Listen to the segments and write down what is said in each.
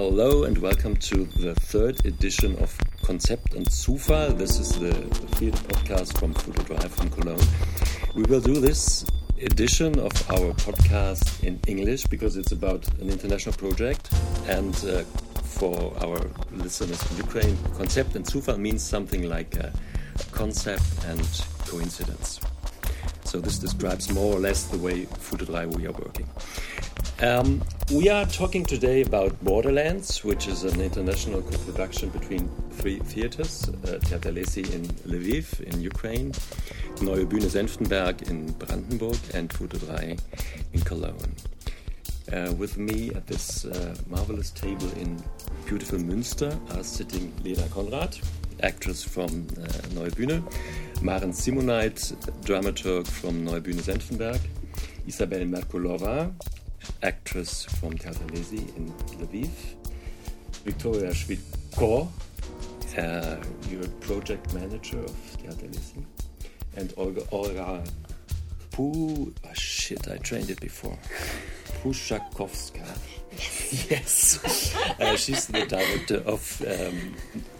Hello and welcome to the third edition of Concept and Zufall. This is the theatre podcast from Futur 3 from Cologne. We will do this edition of our podcast in English because it's about an international project and uh, for our listeners in Ukraine, Concept and Zufall means something like concept and coincidence. So this describes more or less the way Futur 3 we are working. Um, we are talking today about Borderlands, which is an international co-production between three theaters: uh, Theater Lesi in Lviv in Ukraine, Neue Bühne Senftenberg in Brandenburg, and Futur 3 in Cologne. Uh, with me at this uh, marvelous table in beautiful Münster are sitting Lena Konrad, actress from uh, Neue Bühne, Maren Simonite, dramaturg from Neue Bühne Senftenberg, Isabel Merkulova, actress from Theater Lesi in Lviv, Victoria Schwitko, uh, you're project manager of Theater Lesi, and Olga, Olga Pu, oh shit, I trained it before, Pushakowska. Yes, uh, she's the director of um,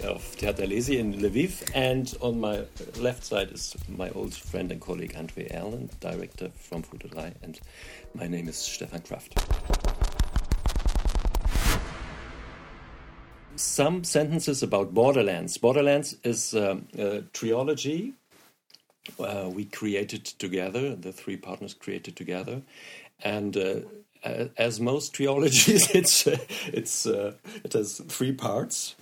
of Theater Lesi in Lviv, and on my left side is my old friend and colleague Andre Erlen, director from 3, and my name is Stefan Kraft. Some sentences about Borderlands. Borderlands is um, a trilogy uh, we created together, the three partners created together, and uh, as most trilogies, it's uh, it's uh, it has three parts.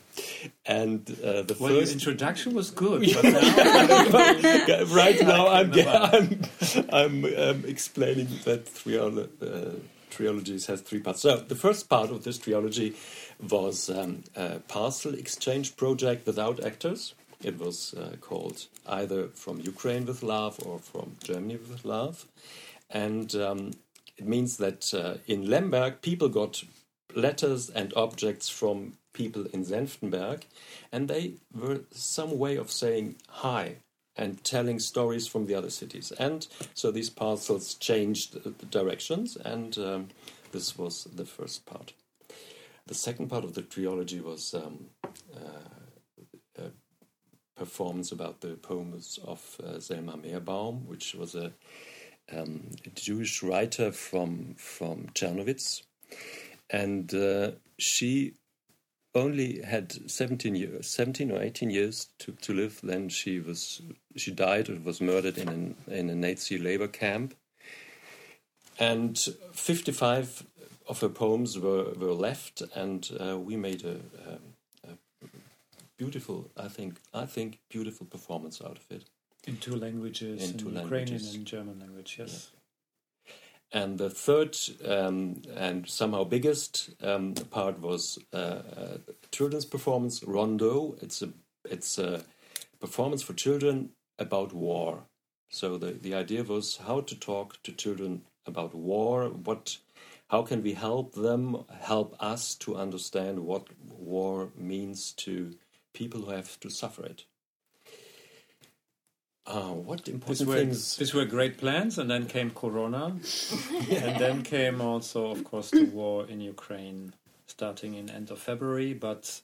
And uh, the well, first introduction was good, now right now I'm I'm, I'm um, explaining that triolo uh, trilogies has three parts. So the first part of this trilogy was um, a parcel exchange project without actors. It was uh, called either From Ukraine with Love or From Germany with Love, and um, it means that uh, in Lemberg, people got letters and objects from people in Senftenberg, and they were some way of saying hi and telling stories from the other cities. And so these parcels changed the directions, and um, this was the first part. The second part of the trilogy was um, uh, a performance about the poems of uh, Selma Meerbaum, which was a um, a Jewish writer from from Czernowitz, and uh, she only had 17 years, 17 or 18 years to, to live. Then she was she died or was murdered in an, in a Nazi labor camp, and 55 of her poems were, were left, and uh, we made a, a, a beautiful, I think, I think beautiful performance out of it. In two languages, in, two Ukrainian languages. and German language, yes. Yeah. And the third um, and somehow biggest um, part was uh, a children's performance, Rondo. It's a it's a performance for children about war. So the, the idea was how to talk to children about war. What, how can we help them, help us to understand what war means to people who have to suffer it. Uh, what important were, things? These were great plans, and then came Corona, and then came also, of course, the war in Ukraine, starting in end of February. But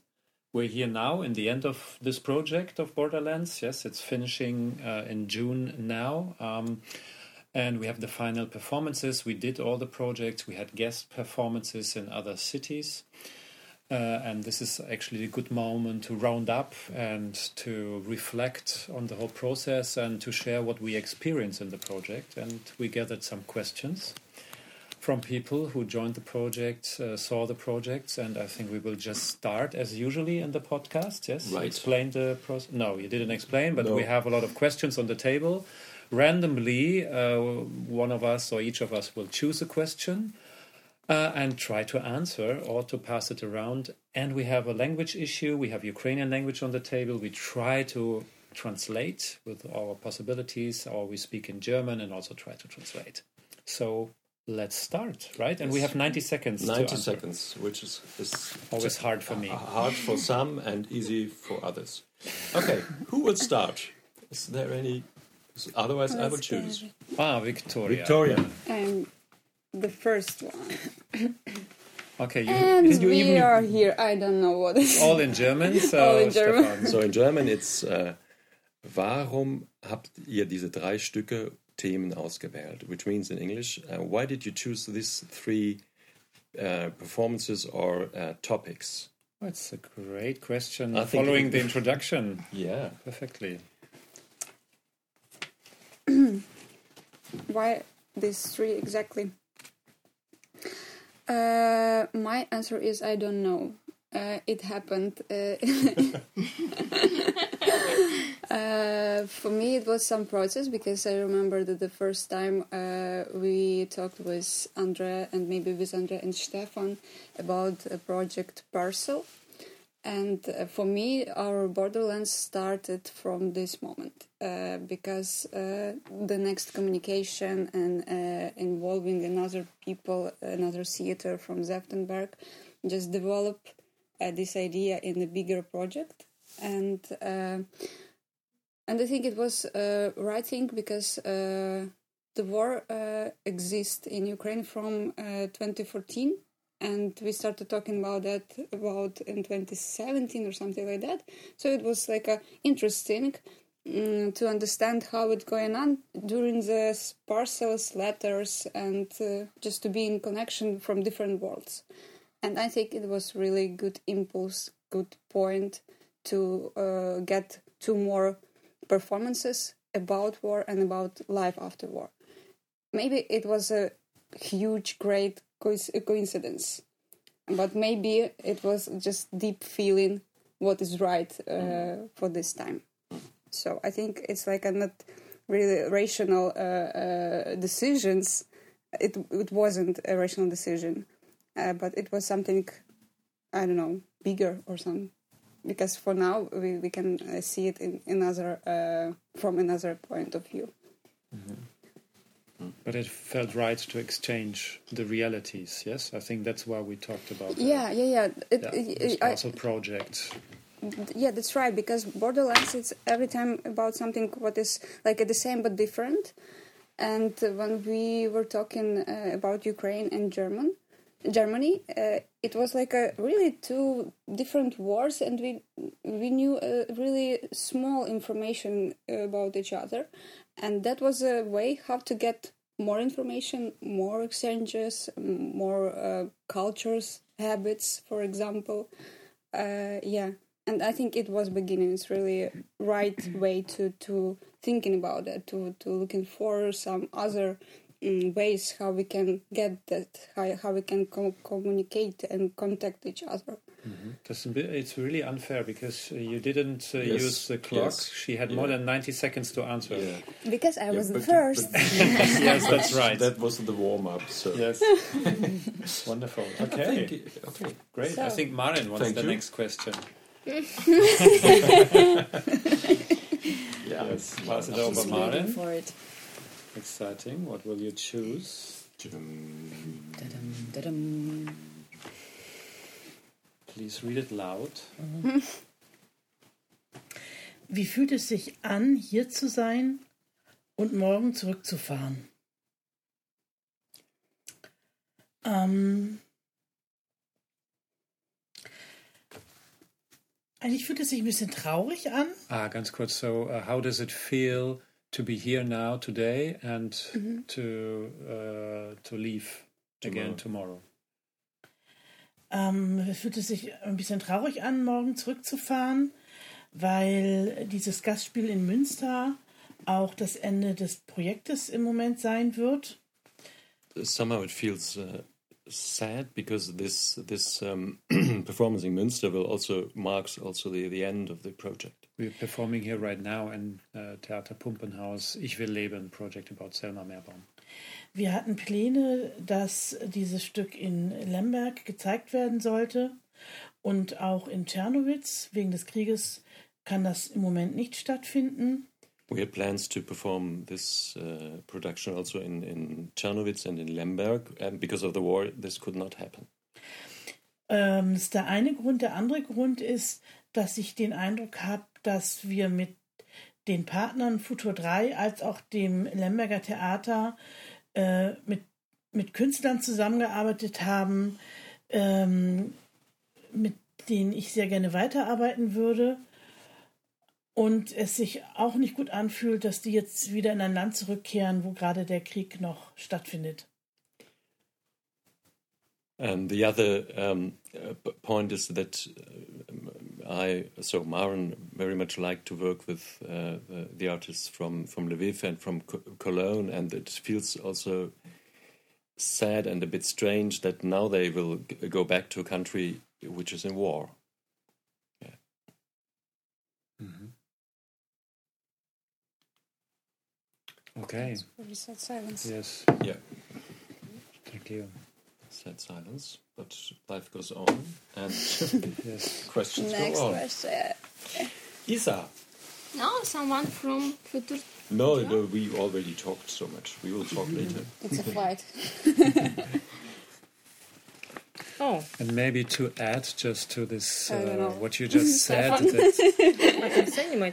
we're here now in the end of this project of Borderlands. Yes, it's finishing uh, in June now. Um, and we have the final performances. We did all the projects. We had guest performances in other cities. Uh, and this is actually a good moment to round up and to reflect on the whole process and to share what we experience in the project. And we gathered some questions from people who joined the project, uh, saw the projects, and I think we will just start as usually in the podcast. Yes, right. Explain the process. No, you didn't explain, but no. we have a lot of questions on the table. Randomly, uh, one of us or each of us will choose a question uh, and try to answer or to pass it around. And we have a language issue. We have Ukrainian language on the table. We try to translate with our possibilities, or we speak in German and also try to translate. So let's start, right? And we have 90 seconds. 90 seconds, which is, is always hard for me. Hard for some and easy for others. Okay, who will start? Is there any? Otherwise, I will choose. Ah, Victoria. Victoria. Um, the first one. Okay, you, And you we even- are here. I don't know what is. all in German. So, All in German. Stefan. So in German it's uh, Warum habt ihr diese drei Stücke Themen ausgewählt? Which means in English, uh, why did you choose these three uh, performances or uh, topics? That's a great question. I Following the introduction Yeah. perfectly. Why these three exactly? Uh, my answer is I don't know. Uh, it happened. Uh, uh, for me, it was some process because I remember that the first time uh, we talked with Andre and maybe with Andre and Stefan about a project Parcel. And uh, for me, our Borderlands started from this moment uh, because uh, the next communication and uh, involving another people, another theater from Senftenberg, just developed uh, this idea in a bigger project. And uh, and I think it was right thing because the war exists in Ukraine from uh, 2014 and we started talking about that about in 2017 or something like that. So it was like a interesting mm, to understand how it's going on during the parcels letters and uh, just to be in connection from different worlds. And i think it was really good impulse good point to uh, get two more performances about war and about life after war. Maybe it was a huge great coinc- coincidence. But maybe it was just deep feeling what is right uh, for this time. So i think it's like a not really rational uh, uh, decisions. It it wasn't a rational decision uh, but it was something i don't know bigger or some because for now we, we can uh, see it in another uh, from another point of view But it felt right to exchange the realities. Yes, I think that's why we talked about. yeah yeah yeah it, yeah, this I- project. yeah that's right because borderlands it's every time about something what is like the same but different and when we were talking uh, about ukraine and german germany uh, it was like a really two different wars and we we knew uh, really small information about each other and that was a way how to get more information more exchanges more uh, cultures habits for example. Uh, yeah. And i think it was beginning. It's really right way to to thinking about it to to looking for some other mm, ways how we can get that how, how we can co- communicate and contact each other That's a bit, it's really unfair because uh, you didn't uh, Yes, use the clock. yes, She had more than 90 seconds to answer. Yeah. because i Yeah, was the but- first yes, that's right. That was the warm up. So Yes. Wonderful. Okay. Thank you. Okay. Great. I think Maren wants Thank the you. next question. Yeah. Yes. Pass it over, Maren. for it. Exciting. What will you choose? Da-dum, da-dum. Please read it loud. Wie fühlt es sich an, hier zu sein und morgen zurückzufahren? Ähm, eigentlich fühlt es sich ein bisschen traurig an. Ah, ganz kurz. So, uh, how does it feel to be here now today and to uh, to leave again tomorrow? Ähm, es fühlt es sich ein bisschen traurig an, morgen zurückzufahren, weil dieses Gastspiel in Münster auch das Ende des Projektes im Moment sein wird. Somehow it feels uh, sad because this this um, performance in Münster will also marks also the, the end of the project. We're performing here right now in uh, Theater Pumpenhaus Ich will leben, project about Selma Meerbaum. Wir hatten Pläne, dass dieses Stück in Lemberg gezeigt werden sollte und auch in Tschernowitz. Wegen des Krieges kann das im Moment nicht stattfinden. We had plans to perform this uh, production also in, in Czernowitz and in Lemberg, and because of the war, this could not happen. Ähm, das ist der eine Grund. Der andere Grund ist, dass ich den Eindruck habe, dass wir mit den Partnern Futur 3 als auch dem Lemberger Theater äh, mit, mit Künstlern zusammengearbeitet haben, ähm, mit denen ich sehr gerne weiterarbeiten würde. Und es sich auch nicht gut anfühlt, dass die jetzt wieder in ein Land zurückkehren, wo gerade der Krieg noch stattfindet. And the other um, uh, point is that uh, I, so Maren, very much liked to work with uh, the, the, artists from, from Lviv and from Cologne, and it feels also sad and a bit strange that now they will go back to a country which is in war. Yeah. Mm -hmm. Okay. Very sad silence. Yes. Yeah. Thank you sad silence, but life goes on and yes, questions Next go on. question. Isa. No, someone from Futur. No, no, we already talked so much. We will talk mm-hmm. later. It's a fight. Oh. And maybe to add just to this, uh, what you just said, that,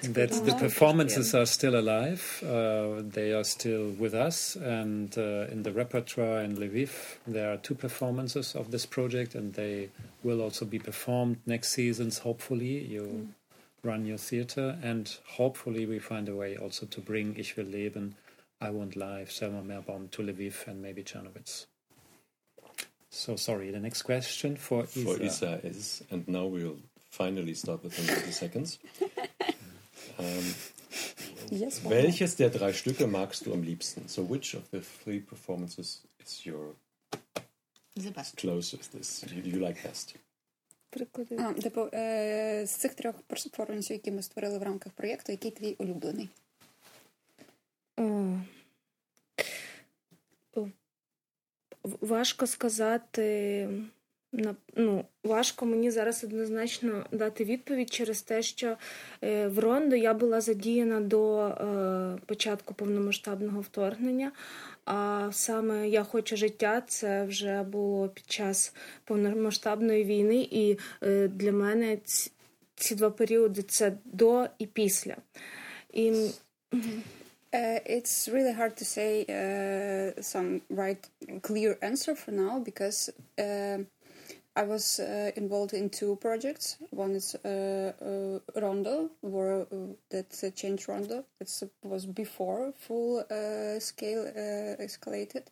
that the performances are still alive. Uh, they are still with us. And uh, in the repertoire in Lviv, there are two performances of this project, and they will also be performed next seasons, hopefully. You mm. run your theater, and hopefully, we find a way also to bring Ich will leben, I Want Life, Selma Meerbaum to Lviv and maybe Czernowitz. So sorry, the next question for Isa. For Isa is, and now we'll finally start within 30 seconds. Um, yes, welches der drei Stücke magst du am liebsten? So which of the three performances is your the best. closest? This you, you like best? Приклади. А, типу, е, з цих трьох перформансів, які ми створили в рамках проєкту, який твій улюблений? Oh. Важко сказати. Ну, важко мені зараз однозначно дати відповідь через те, що е, в Рондо я була задіяна до е, початку повномасштабного вторгнення. А саме я хочу життя це вже було під час повномасштабної війни, і е, для мене ці, два періоди це до і після. І Uh, it's really hard to say uh, some right clear answer for now because uh, I was uh, involved in two projects. One is uh, uh, Rondo, where that's a change Rondo. It was before full scale escalated,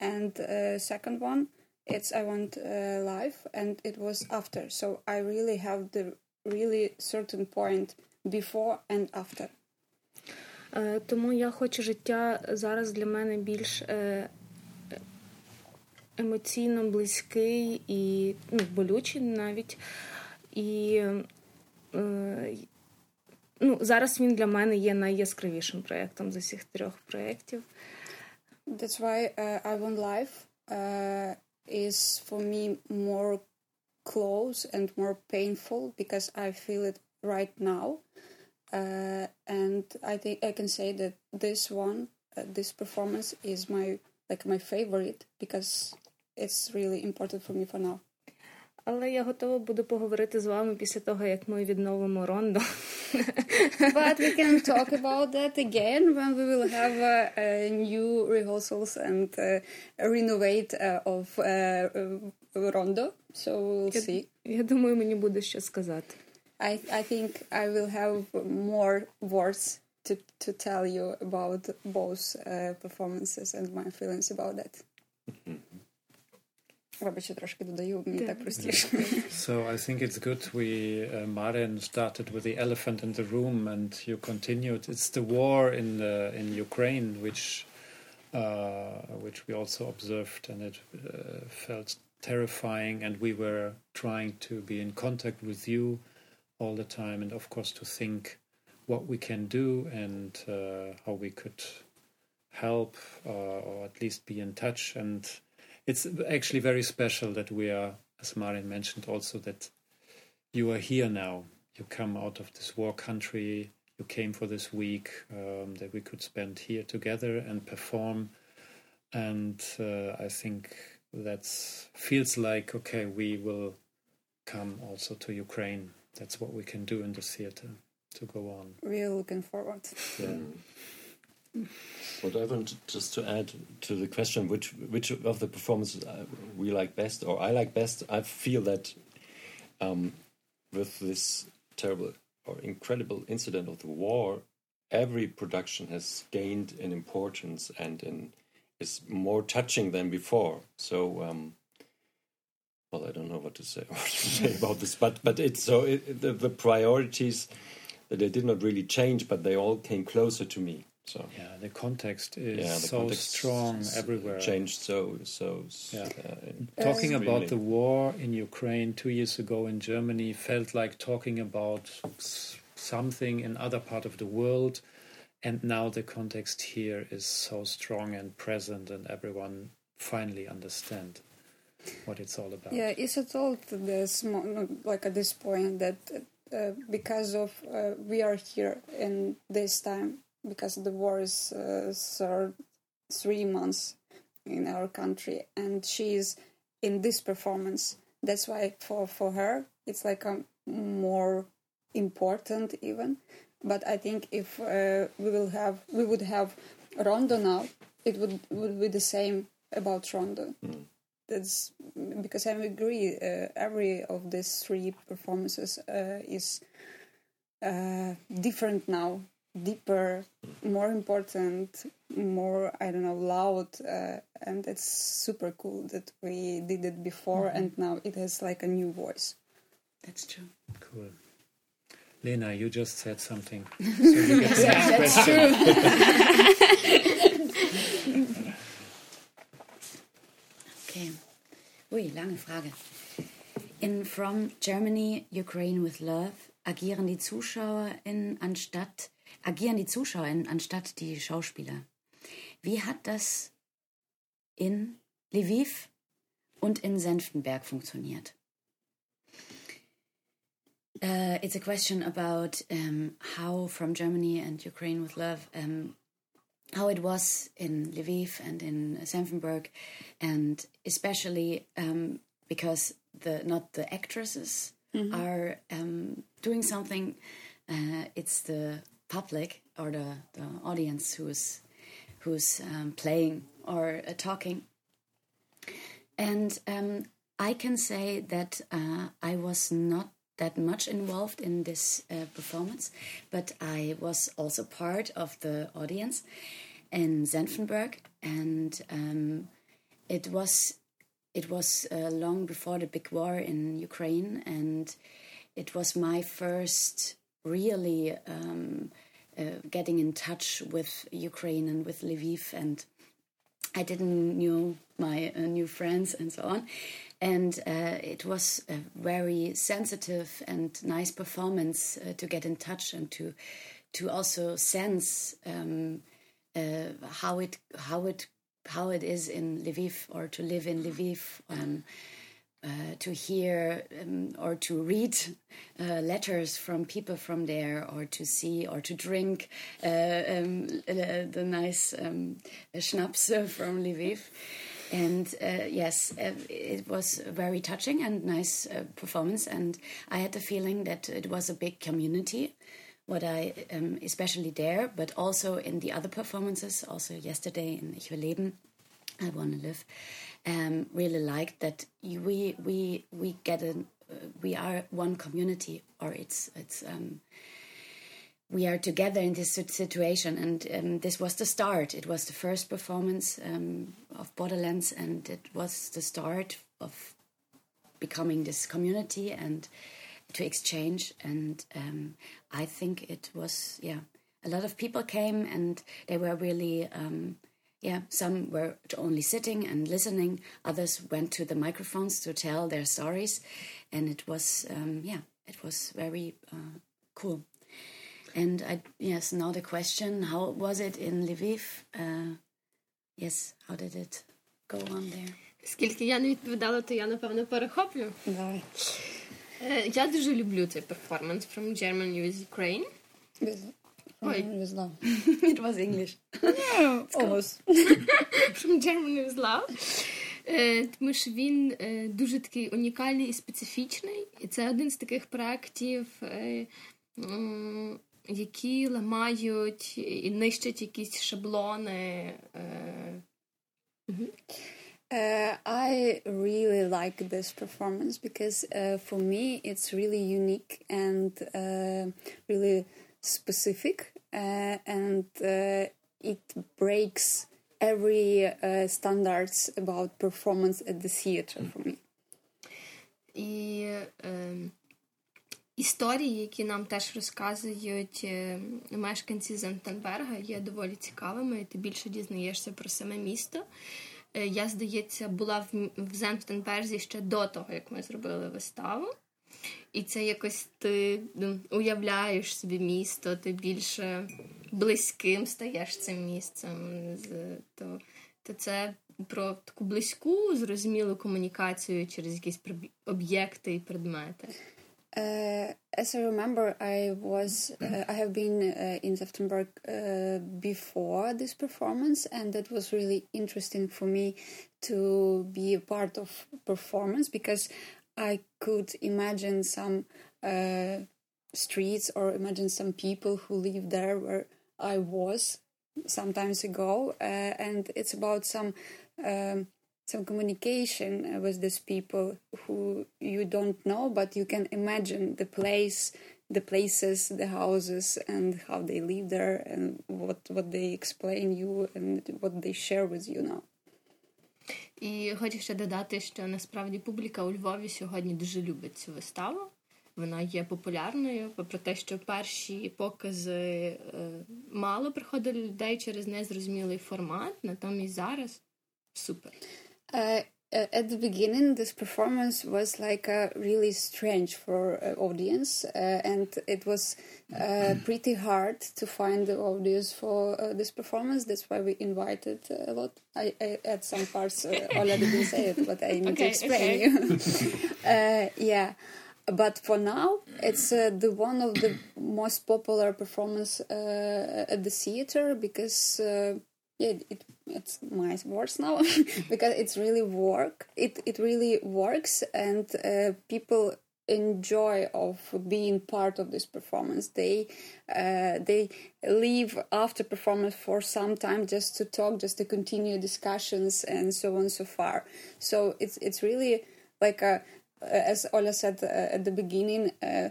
and second one it's I want life, and it was after. So I really have the really certain point before and after. Тому я хочу життя зараз для мене більш емоційно близький і ну, болючий навіть. І ну, зараз він для мене є найяскравішим проєктом з усіх трьох проєктів. That's why uh, I Want Life uh, is for me more close and more painful because I feel it right now. Uh, and I think I can say that this one, uh, this performance is my like my favorite because it's really important for me for now. Але я готова буду поговорити з вами після того, як ми відновимо Рондо. But we can talk about that again when we will have uh, uh, new rehearsals and uh, renovate uh, of Rondo. So we'll я, see. Я думаю, мені буде що сказати. I, I think I will have more words to, to tell you about both uh, performances and my feelings about that. Вибачте, трошки додаю, мені так простіше. So I think it's good we, uh, Maren started with the elephant in the room and you continued. It's the war in, the, in Ukraine which, uh, which we also observed and it uh, felt terrifying and we were trying to be in contact with you all the time, and of course to think what we can do and uh, how we could help uh, or at least be in touch. And it's actually very special that we are, as Maren mentioned, also that you are here now. You come out of this war country. You came for this week um, that we could spend here together and perform. And uh, I think that feels like okay, we will come also to Ukraine that's what we can do in the theater to go on. Really looking forward. Yeah. What I want just to add to the question, which which of the performances we like best, or I like best, I feel that um, with this terrible or incredible incident of the war, every production has gained in importance and in is more touching than before. So, um, well, I don't know what to say, what to say about this, but but it's so it, the, the priorities they did not really change, but they all came closer to me. So yeah, the context is yeah, the so context strong everywhere. Changed so so. Yeah. Uh, talking about the war in Ukraine two years ago in Germany felt like talking about something in other part of the world, and now the context here is so strong and present, and everyone finally understand what it's all about. Yeah, is it all this like at this point that uh, because of uh, we are here in this time because the war is uh, three months in our country, and she's in this performance. That's why for for her it's like a more important even. But I think if uh, we will have we would have Rondo now, it would would be the same about Rondo. Mm. That's because I agree. Uh, every of these three performances uh, is uh, different now deeper, more important, more I don't know loud, uh, and it's super cool that we did it before mm-hmm. and now it has like a new voice. That's true. Cool. Lena, you just said something. So you get the yeah, next that's question. okay. Ui, lange Frage. In From Germany, Ukraine with Love agieren die ZuschauerInnen anstatt agieren die ZuschauerInnen anstatt die Schauspieler. Wie hat das in Lviv und in Senftenberg funktioniert? Uh, it's a question about um, how from Germany and Ukraine with love, um, how it was in Lviv and in Senftenberg, and especially um, because the not the actresses mm -hmm. are um, doing something. Uh, it's the public or the, the audience who's who's um, playing or uh, talking. And um, I can say that uh, I was not that much involved in this uh, performance, but I was also part of the audience in Senftenberg, and um, it was it was uh, long before the big war in Ukraine, and it was my first really um, uh, getting in touch with Ukraine and with Lviv, and I didn't know my uh, new friends and so on. And uh, it was a very sensitive and nice performance uh, to get in touch and to to also sense um, uh, how it how it how it is in Lviv or to live in Lviv. Um, uh, to hear um, or to read uh, letters from people from there, or to see or to drink uh, um, the nice um, schnapps from Lviv. And uh, yes, uh, it was very touching and nice performance. And I had the feeling that it was a big community what I, um, especially there, but also in the other performances, also yesterday in Ich will leben, I want to live, um, really liked that we we we get a uh, we are one community or it's it's um, we are together in this situation and um, this was the start it was the first performance um, of borderlands and it was the start of becoming this community and to exchange and um, i think it was yeah a lot of people came and they were really um, yeah, some were only sitting and listening. Others went to the microphones to tell their stories, and it was um, yeah, it was very uh, cool. And I yes, now the question: How was it in Lviv? Uh, yes, how did it go on there? Скільки я не відповідала, то я напевно перехоплю. Давай. Я дуже люблю цей перформанс from Germany with Ukraine. Oi. with love. it was English. Almost. From Germany with love. Тому що він дуже такий унікальний і специфічний. І це один з таких проєктів які ламають і нищать якісь шаблони. Е, Uh, I really like this performance because uh, for me it's really unique and uh, really specific, uh, and uh, it breaks every uh, standards about performance at the theater for me. І е, історії, які нам теж розказують е, мешканці Зентенберга, є доволі цікавими. і Ти більше дізнаєшся про саме місто. Е, Я, здається, була в, Зентенберзі ще до того, як ми зробили виставу. І це якось ти уявляєш собі місто, ти більше близьким стаєш цим місцем. То, то це про таку близьку, зрозумілу комунікацію через якісь об'єкти і предмети. Uh, as I remember, I was uh, I have been uh, in Senftenberg uh, before this performance, and that was really interesting for me to be a part of performance because I could imagine some uh, streets or imagine some people who live there where I was sometimes ago, uh, and it's about some. Um, some communication uh, with these people who you don't know, but you can imagine the place, the places, the houses, and how they live there, and what what they explain you and what they share with you now. І хочу ще додати, що насправді публіка у Львові сьогодні дуже любить цю виставу. Вона є популярною, попри те, що перші покази е, мало приходили людей через незрозумілий формат, натомість зараз супер. Uh, uh, at the beginning, this performance was like uh, really strange for uh, audience, uh, and it was uh, pretty hard to find the audience for uh, this performance. That's why we invited uh, a lot. I, I at some parts uh, already been said, but I need to explain okay. you. uh, yeah. But for now, it's uh, the one of the most popular performance uh, at the theater because uh, yeah, it, it's my words now because it's really work. It it really works, and uh, people enjoy of being part of this performance. They uh, they leave after performance for some time just to talk, just to continue discussions, and so on so far. So it's it's really like a as Ola said uh, at the beginning. Uh,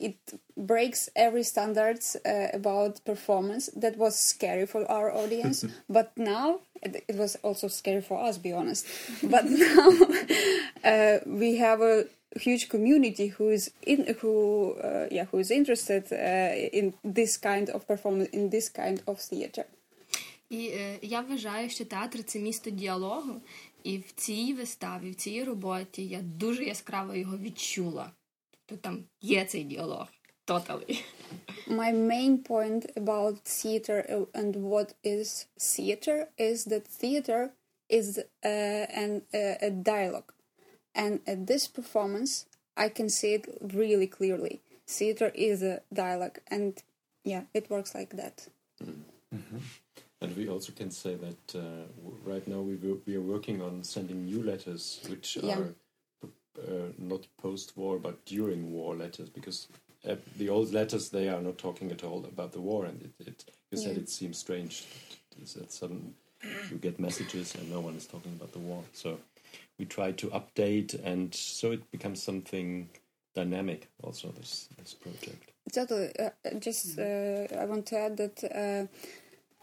it breaks every standards uh, about performance that was scary for our audience but now it, it was also scary for us be honest but now uh, we have a huge community who is in who uh, yeah who is interested uh, in this kind of performance in this kind of theater І е, я вважаю, що театр це місто діалогу, і в цій виставі, в цій роботі я дуже яскраво його відчула. Тобто там є цей діалог. Totally. my main point about theater uh, and what is theater is that theater is uh, an uh, a dialogue and at this performance i can see it really clearly theater is a dialogue and yeah it works like that And we also can say that uh, w- right now we wo- we are working on sending new letters, which Yeah. are uh, not post-war but during war letters, because uh, the old letters they are not talking at all about the war, and it, it you said Yeah. it seems strange that, that sudden you get messages and no one is talking about the war. So we try to update, and so it becomes something dynamic. Also, this this project. Totally. Uh, uh, just uh, I want to add that uh,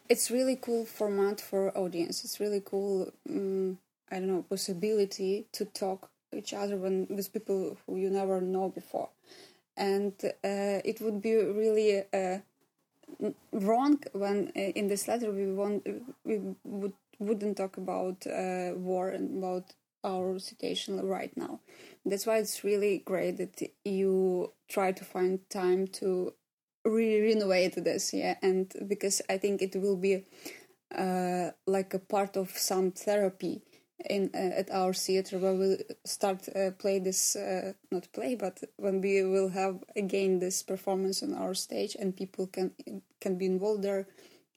it's really cool format for audience. It's really cool. Um, I don't know possibility to talk each other when with people who you never know before, and uh, it would be really. Uh, wrong when uh, in this letter we want we would wouldn't talk about uh, war and about our situation right now. That's why it's really great that you try to find time to re- renovate this, yeah, and because I think it will be uh, like a part of some therapy in uh, at our theater where we'll start uh, play this uh, not play but when we will have again this performance on our stage and people can can be involved there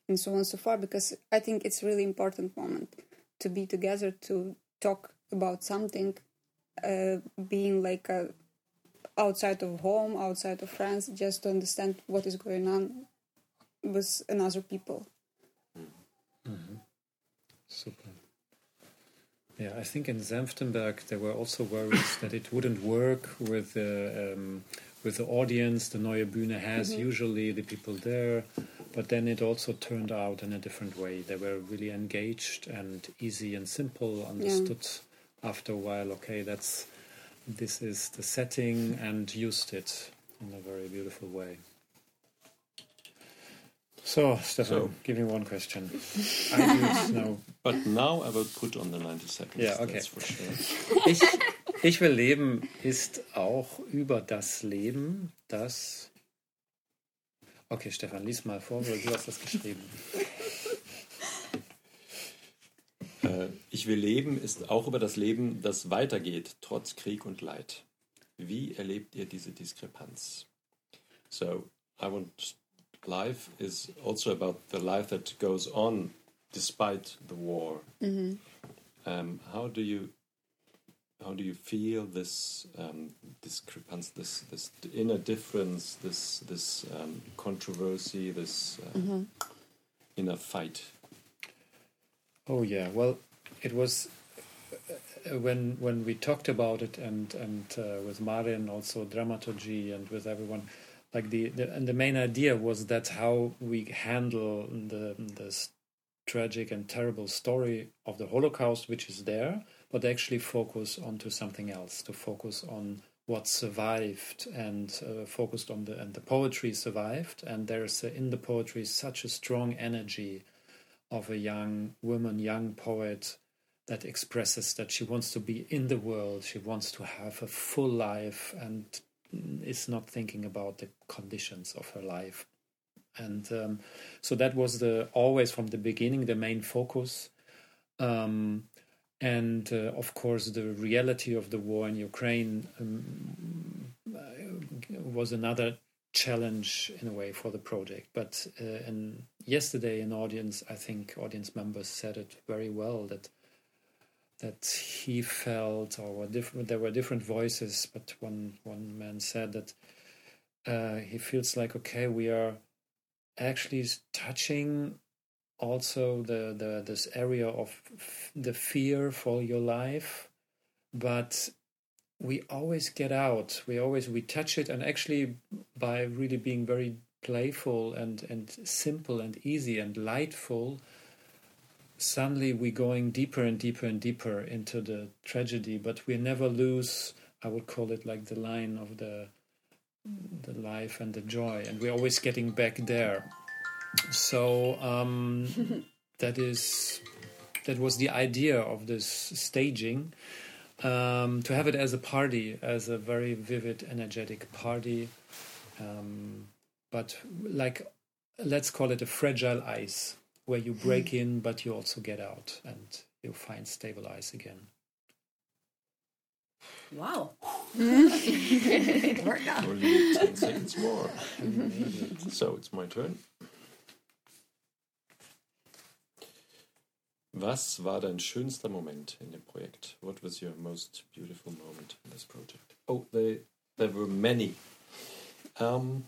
and so on and so far because I think it's really important moment to be together to talk about something uh, being like a outside of home, outside of France, just to understand what is going on with another people. Super. Yeah, I think in Senftenberg there were also worries that it wouldn't work with the um, with the audience the Neue Bühne has usually the people there, but then it also turned out in a different way. They were really engaged and easy and simple, understood after a while. Okay, that's this is the setting, and used it in a very beautiful way. So, Stefan, So- give me one question. I use now But now I will put on the 90 seconds. Yeah, okay. That's for sure. Ich, ich will leben ist auch über das Leben, das. Okay, Stefan, lies mal vor, weil du hast das geschrieben. Äh, ich will leben ist auch über das Leben, das weitergeht, trotz Krieg und Leid. Wie erlebt ihr diese Diskrepanz? So, I want life is also about the life that goes on despite the war. Um, how do you how do you feel this um, discrepancy, this this inner difference, this this um, controversy, this uh, inner fight? Oh yeah, well, it was uh, when when we talked about it and and uh, with Maren also dramaturgy and with everyone, like the, the and the main idea was that how we handle the this tragic and terrible story of the Holocaust, which is there, but actually focus onto something else, to focus on what survived and uh, focused on the and the poetry survived, and there's uh, in the poetry such a strong energy of a young woman, young poet that expresses that she wants to be in the world, she wants to have a full life, and is not thinking about the conditions of her life. And um, so that was the always from the beginning the main focus. Um, and uh, of course, the reality of the war in Ukraine um, uh, was another challenge in a way for the project. But uh, and yesterday, an audience, I think, audience members said it very well that that he felt, or different, there were different voices, but one one man said that uh, he feels like okay, we are actually touching also the, the this area of f- the fear for your life, but we always get out. We always we touch it, and actually by really being very playful and and simple and easy and lightful, suddenly we're going deeper and deeper and deeper into the tragedy. But we never lose. I would call it like the line of the the life and the joy, and we're always getting back there. So um, that is that was the idea of this staging um, to have it as a party, as a very vivid, energetic party, um, but like let's call it a fragile ice, where you break in, but you also get out and you find stabilize again. Wow. it worked. Only 10 seconds more. So it's my turn. Was war dein schönster Moment in dem Projekt? What was your most beautiful moment in this project? Oh, they, there were many. Um,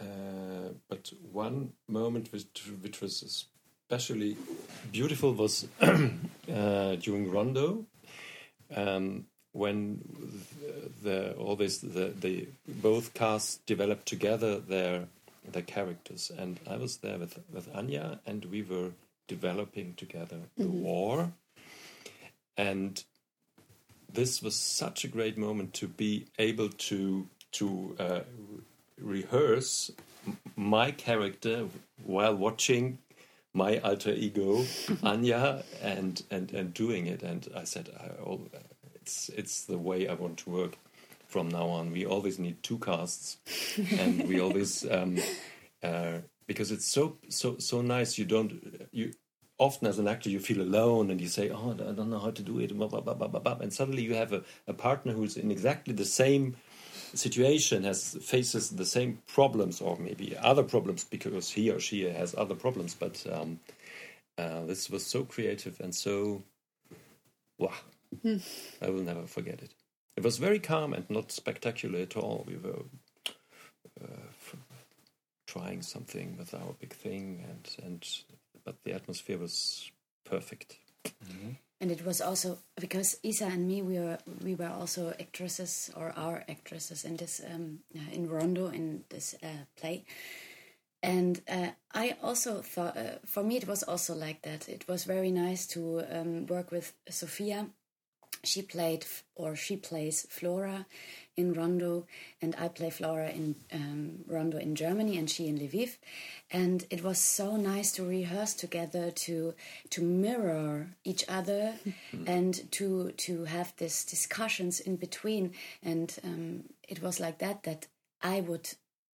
uh, but one moment which, which was especially beautiful was uh, during Rondo um, when the, the all this the, the both casts developed together their their characters. And I was there with with Anya and we were developing together the war. And this was such a great moment to be able to to uh, rehearse m- my character while watching my alter ego Anya and and and doing it. And I said I, oh, it's it's the way I want to work from now on. We always need two casts. And we always um, uh, because it's so so so nice. You don't you often as an actor you feel alone and you say oh I don't know how to do it. Blah, blah, blah. and suddenly you have a, a partner who's in exactly the same situation has faces the same problems or maybe other problems because he or she has other problems but um, uh, this was so creative and so wow I will never forget it. It was very calm and not spectacular at all. We were uh, trying something with our big thing, and and but the atmosphere was perfect. And it was also because Isa and me we were we were also actresses or are actresses in this um, uh, in Rondo in this uh, play, and uh, I also thought uh, for me it was also like that. It was very nice to um, work with Sophia. She played or she plays Flora in Rondo, and I play Flora in um, Rondo in Germany, and she in Lviv. And it was so nice to rehearse together, to to mirror each other, and to to have these discussions in between. And um, it was like that that I would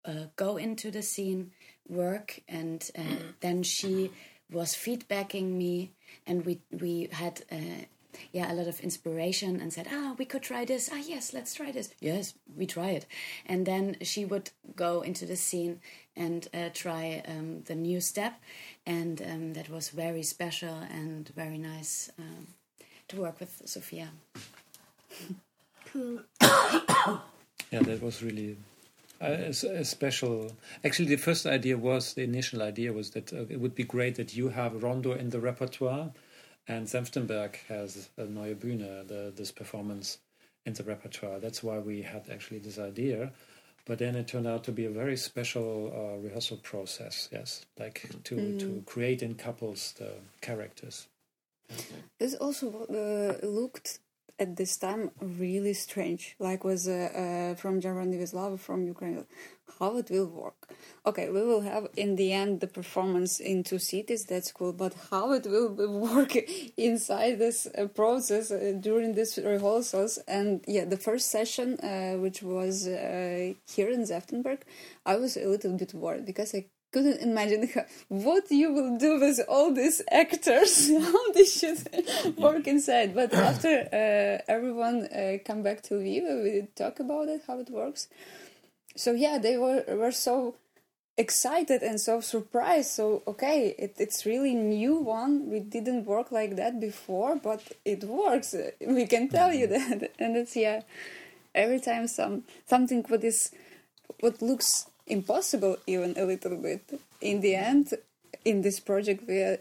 uh, go into the scene, work, and uh, then she was feedbacking me, and we we had. Uh, yeah, a lot of inspiration and said, ah, we could try this. Ah, yes, let's try this. Yes, we try it. And then she would go into the scene and uh, try um, the new step. And um, that was very special and very nice um, to work with Sophia. Cool. Yeah, that was really a, a special. Actually, the first idea was the initial idea was that uh, it would be great that you have Rondo in the repertoire, and Senftenberg has a Neue Bühne, the, this performance in the repertoire. That's why we had actually this idea. But then it turned out to be a very special uh, rehearsal process. Yes, like to to create in couples the characters. This also uh, looked at this time really strange. Like was uh, uh, from with love from Ukraine. How it will work? Okay, we will have in the end the performance in two cities. That's cool. But how it will work inside this uh, process uh, during these rehearsals? And yeah, the first session, uh, which was uh, here in Senftenberg, I was a little bit worried because I couldn't imagine how, what you will do with all these actors how they should work inside but after uh, everyone come back to Lviv we talk about it how it works so yeah they were were so excited and so surprised. So okay it, it's really new one. We didn't work like that before but it works. We can tell you that. And it's yeah every time some something what is what looks impossible even a little bit in the end in this project we uh,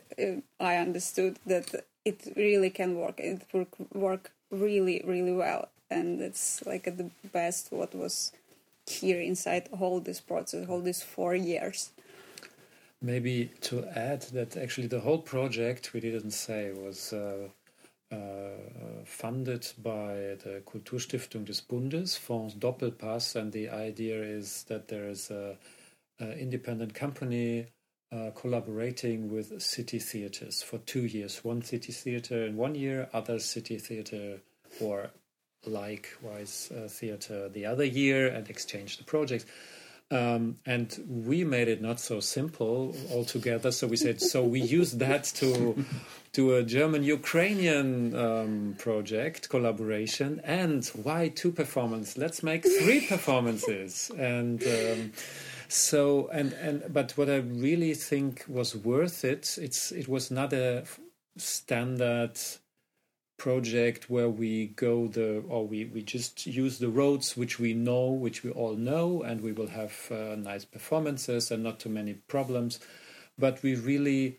i understood that it really can work. It work work really really well. And it's like the best what was here inside all this process all these four years Maybe to add that actually the whole project we didn't say was uh, uh, funded by the Kulturstiftung des Bundes, Fonds Doppelpass, and the idea is that there is a, a independent company uh, collaborating with city theaters for two years. One city theater in one year, other city theater or likewise uh, theater the other year, and exchange the projects. Um, and we made it not so simple altogether. So we said, so we used that to do a German-Ukrainian um, project collaboration. And why two performances? Let's make three performances. And um, so, and and but what I really think was worth it. It's it was not a standard project where we go the or we, we just use the roads which we know which we all know and we will have uh, nice performances and not too many problems. But we really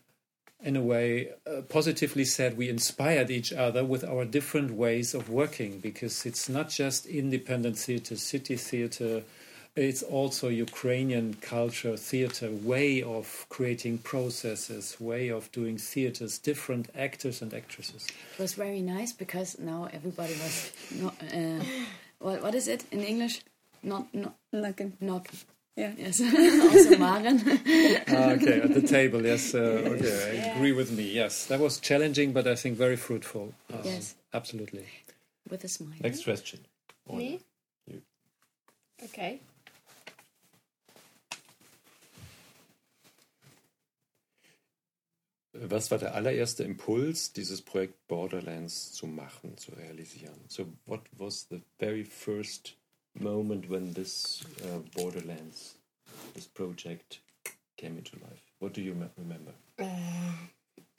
in a way uh, positively said we inspired each other with our different ways of working because it's not just independent theater city theater it's also Ukrainian culture, theater, way of creating processes, way of doing theaters, different actors and actresses. It was very nice because now everybody was not. Uh, what what is it in English? Not not Nothing. not. Yeah. Yes, also Maren. Ah, okay, at the table, yes. Uh, okay, I agree with me. Yes, that was challenging, but I think very fruitful. Uh, Yes. absolutely. With a smile. Next question. Me? You. Okay. Was war der allererste Impuls, dieses Projekt Borderlands zu machen, zu realisieren? So, what was the very first moment when this uh, Borderlands, this project, came into life? What do you me- remember?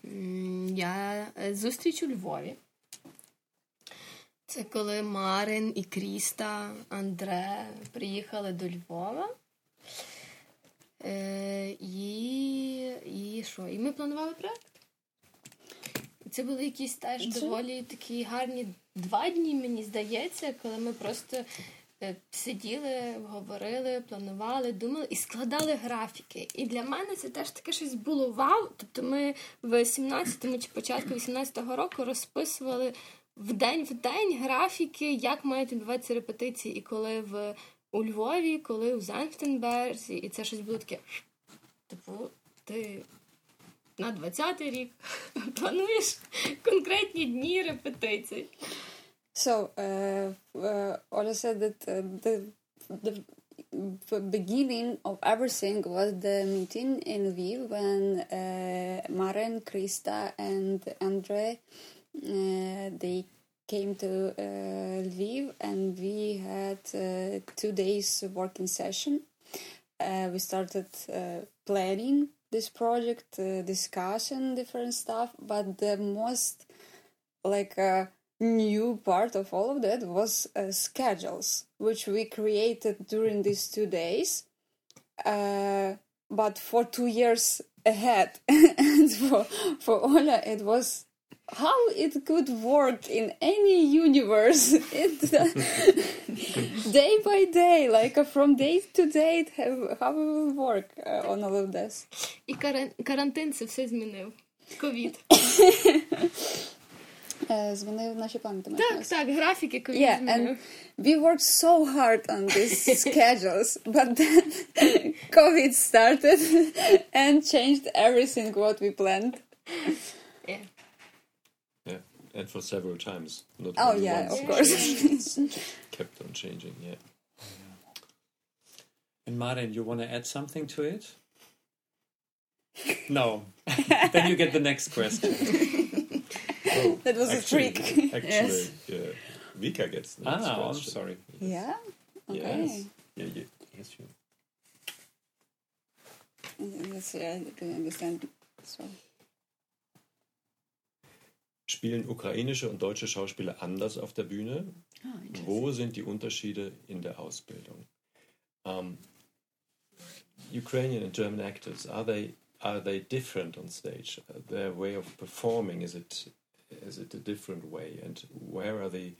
М, Я е, зустріч у Львові. Це коли Марин і Кріста, Андре приїхали до Львова. Е, і, і що? І ми планували проект. Це були якісь теж доволі такі гарні два дні, мені здається, коли ми просто е, сиділи, говорили, планували, думали і складали графіки. І для мене це теж таке щось було вау. Тобто ми в 17-му чи початку 18-го року розписували в день в день графіки, як мають відбуватися репетиції, і коли в у Львові, коли у Занфтенберзі, і це щось було таке. Типу, ти на 20-й рік плануєш конкретні дні репетицій. So, uh, uh, Ola said that uh, the, the beginning of everything was the meeting in Lviv when uh, Maren, Krista, and Andre uh, they came to uh, Lviv, and we had uh, two days working session. Uh, we started planning this project, discussing different stuff, but the most like new part of all of that was uh, schedules, which we created during these two days, uh, but for two years ahead. and for for Ola, it was how it could work in any universe. it, day by day, like uh, from day to day, how, how it will work uh, on all of this. І каран- карантин це все змінив. Ковід. Uh, змінив наші плани. ти маєш на Так, увазі? так, графіки ковід Yeah, змінив. and we worked so hard on these schedules, but then COVID started and changed everything what we planned. Yeah. Yeah, and for several times. Not Oh, yeah, once. of course. kept on changing. Yeah. And Maren, you want to add something to it? No. then you get the next question. That was a trick. actually, yeah. Vika gets the next ah, I'm question. sorry. Yeah. Okay. Yes. Yeah, you, yes, you. Let's see. I didn't understand. So. Spielen ukrainische und deutsche Schauspieler anders auf der Bühne? Oh. Wo sind die Unterschiede in der Ausbildung? Um, Ukrainian and German actors are they are they different on stage? Their way of performing is it is it a different way? And where are the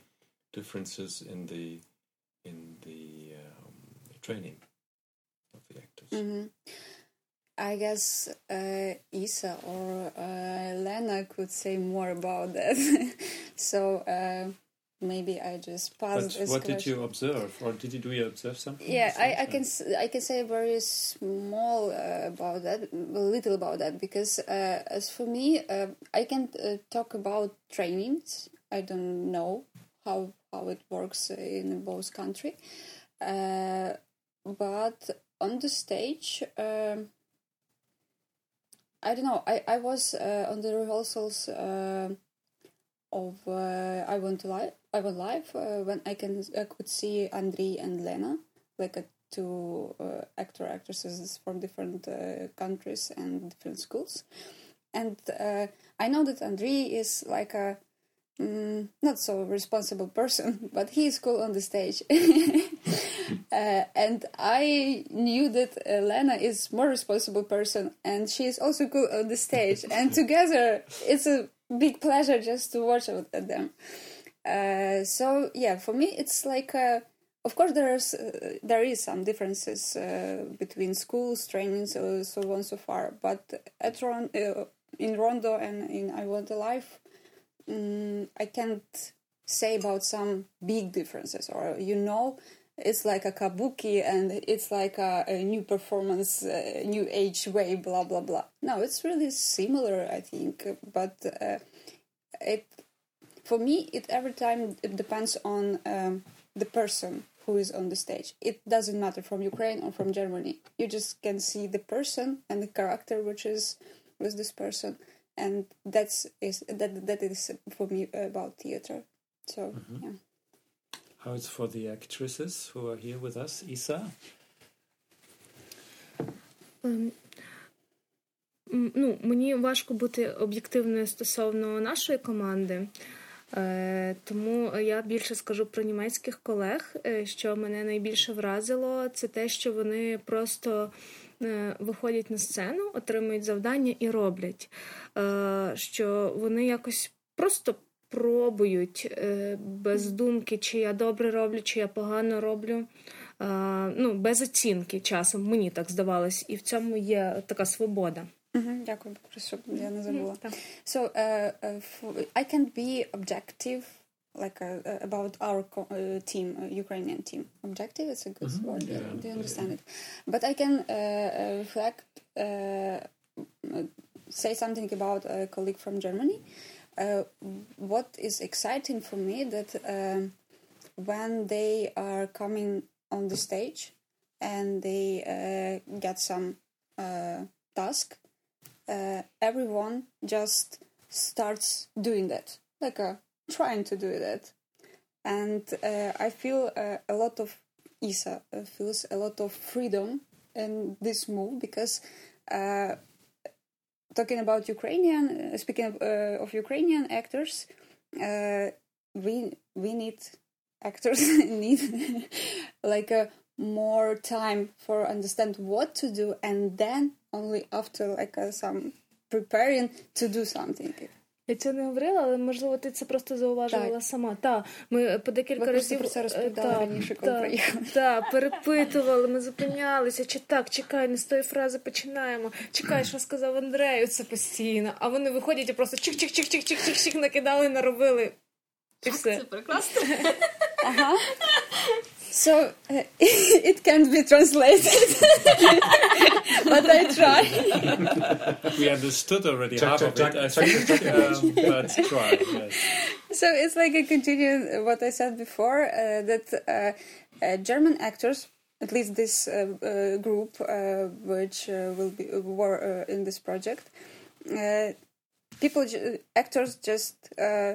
differences in the in the um, training of the actors? hmm I guess uh, Isa or uh, Lena could say more about that. so uh, maybe I just pass But what did you observe? Or did you do you observe something? Yeah, I, I can I can say very small uh, about that, a little about that because uh, as for me, uh, I can uh, talk about trainings. I don't know how how it works in both country, uh, but on the stage. Um, I don't know. I, I was uh, on the rehearsals uh, of uh, I Want to Live. I Want Live uh, when I can I could see Andrei and Lena, like uh, two uh, actor actresses from different countries and different schools, and I know that Andrei is like a mm, not so responsible person, but he is cool on the stage. uh, and I knew that uh, Lena is more responsible person, and she is also cool on the stage. and together, it's a big pleasure just to watch at at them. Uh, so yeah, for me, it's like. Uh, of course, there is uh, there is some differences uh, between schools, trainings, so, so on so far. But at Ron, uh, in Rondo and in I Want a Life, mm, I can't say about some big differences or you know it's like a kabuki and it's like a, a new performance uh, new age way blah blah blah. No it's really similar i think but uh, it for me it every time it depends on um, the person who is on the stage. It doesn't matter from ukraine or from germany. You just can see the person and the character which is with this person and that's is that that is for me about theater. So yeah How it's for the actresses who are here with us, Isa? Ем, м, Ну, мені важко бути об'єктивною стосовно нашої команди, Е, Тому я більше скажу про німецьких колег, е, що мене найбільше вразило, це те, що вони просто е, виходять на сцену, отримують завдання і роблять. Що вони якось просто пробують е, без думки, чи я добре роблю, чи я погано роблю. Е, Ну, без оцінки часом, мені так здавалось, і в цьому є така свобода. Мгм, Дякую, щоб я не забула. Так. So uh, uh, I can be objective, like uh, uh, about our co- uh, team, uh, Ukrainian team. Objective is a good mm-hmm. word. Yeah. Do you understand it? But I can uh, uh, reflect, uh, uh, say something about a colleague from Germany. Uh, what is exciting for me that um, when they are coming on the stage and they uh, get some uh, task, uh, everyone just starts doing that, like uh, trying to do that. And uh, I feel uh, a lot of Isa uh, feels a lot of freedom in this move because uh, talking about Ukrainian, uh, speaking of, uh, of Ukrainian actors, uh, we we need actors need like a more time for understand what to do and then only after like some preparing to do something. Я це не говорила, але можливо ти це просто зауважувала Так. сама. Та ми по декілька Ви разів про це е, розповідали та, раніше, коли та, приїхали. Та, перепитували, ми зупинялися, чи так, чекай, не з тої фрази починаємо. Чекай, що сказав Андрею, це постійно. А вони виходять і просто чик-чик-чик-чик-чик-чик накидали, наробили. І все. Це прекрасно. Uh-huh. So uh, it can't be translated, but I try. We understood already Check, half check, of check, it, I check, think, check, check. um, but try. Yes. So it's like a continue what I said before uh, that uh, uh, German actors, at least this uh, uh, group uh, which uh, will be were uh, in this project, uh, people actors just uh,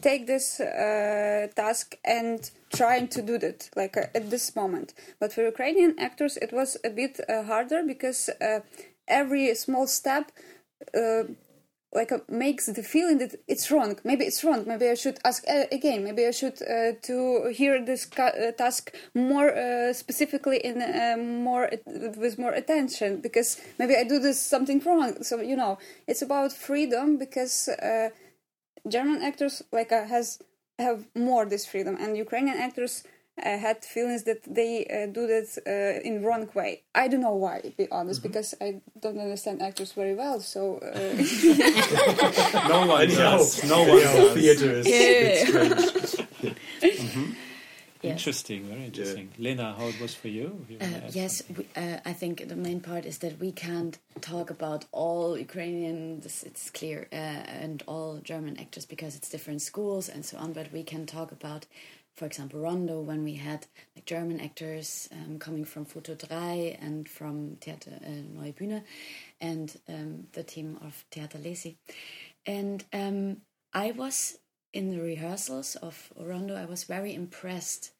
take this uh, task and trying to do that like uh, at this moment. But for Ukrainian actors, it was a bit uh, harder because uh, every small step. Uh, like uh, makes the feeling that it's wrong. Maybe it's wrong. Maybe I should ask again. Maybe I should to hear this task more specifically in more with more attention because maybe I do this something wrong. So you know, it's about freedom because German actors like uh, has have more this freedom, and Ukrainian actors. uh had feelings that they uh, do that uh, in wrong way. I don't know why, to be honest, because I don't understand actors very well. So uh, No one Anyhow, does. No one anyhow, does. theater is it's strange. Yeah. Interesting, very interesting. Lena, how it was for you? You Uh, yes, we, uh, I think the main part is that we can't talk about all Ukrainian, this, it's clear, uh, and all German actors because it's different schools and so on. But we can talk about, for example, Rondo when we had like German actors um, coming from Futur 3 and from Theater uh, Neue Bühne, and um, the team of Theater Lesi. And um, I was in the rehearsals of Rondo. I was very impressed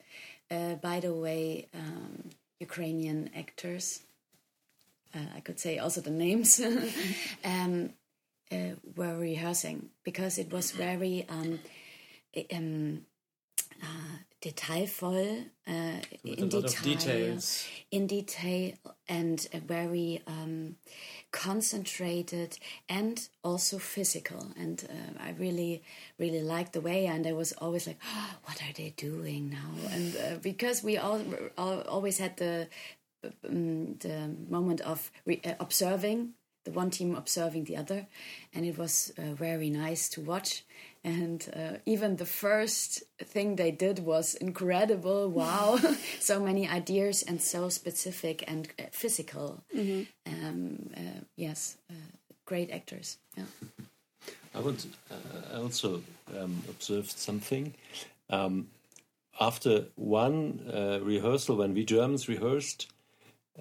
uh, by the way um, Ukrainian actors, uh, I could say also the names, um, uh, were rehearsing because it was very um, um, uh, detailvoll, uh, in a lot of detail, details. in detail, and very um, concentrated and also physical. And uh, I really, really liked the way. And I was always like, oh, "What are they doing now?" And uh, because we all, all always had the um, the moment of re- uh, observing the one team observing the other, and it was uh, very nice to watch. And uh, even the first thing they did was incredible. Wow, so many ideas and so specific and uh, physical. Um, uh, yes, uh, great actors. Yeah. I would uh, I also um, observed something. Um, after one uh, rehearsal, when we Germans rehearsed,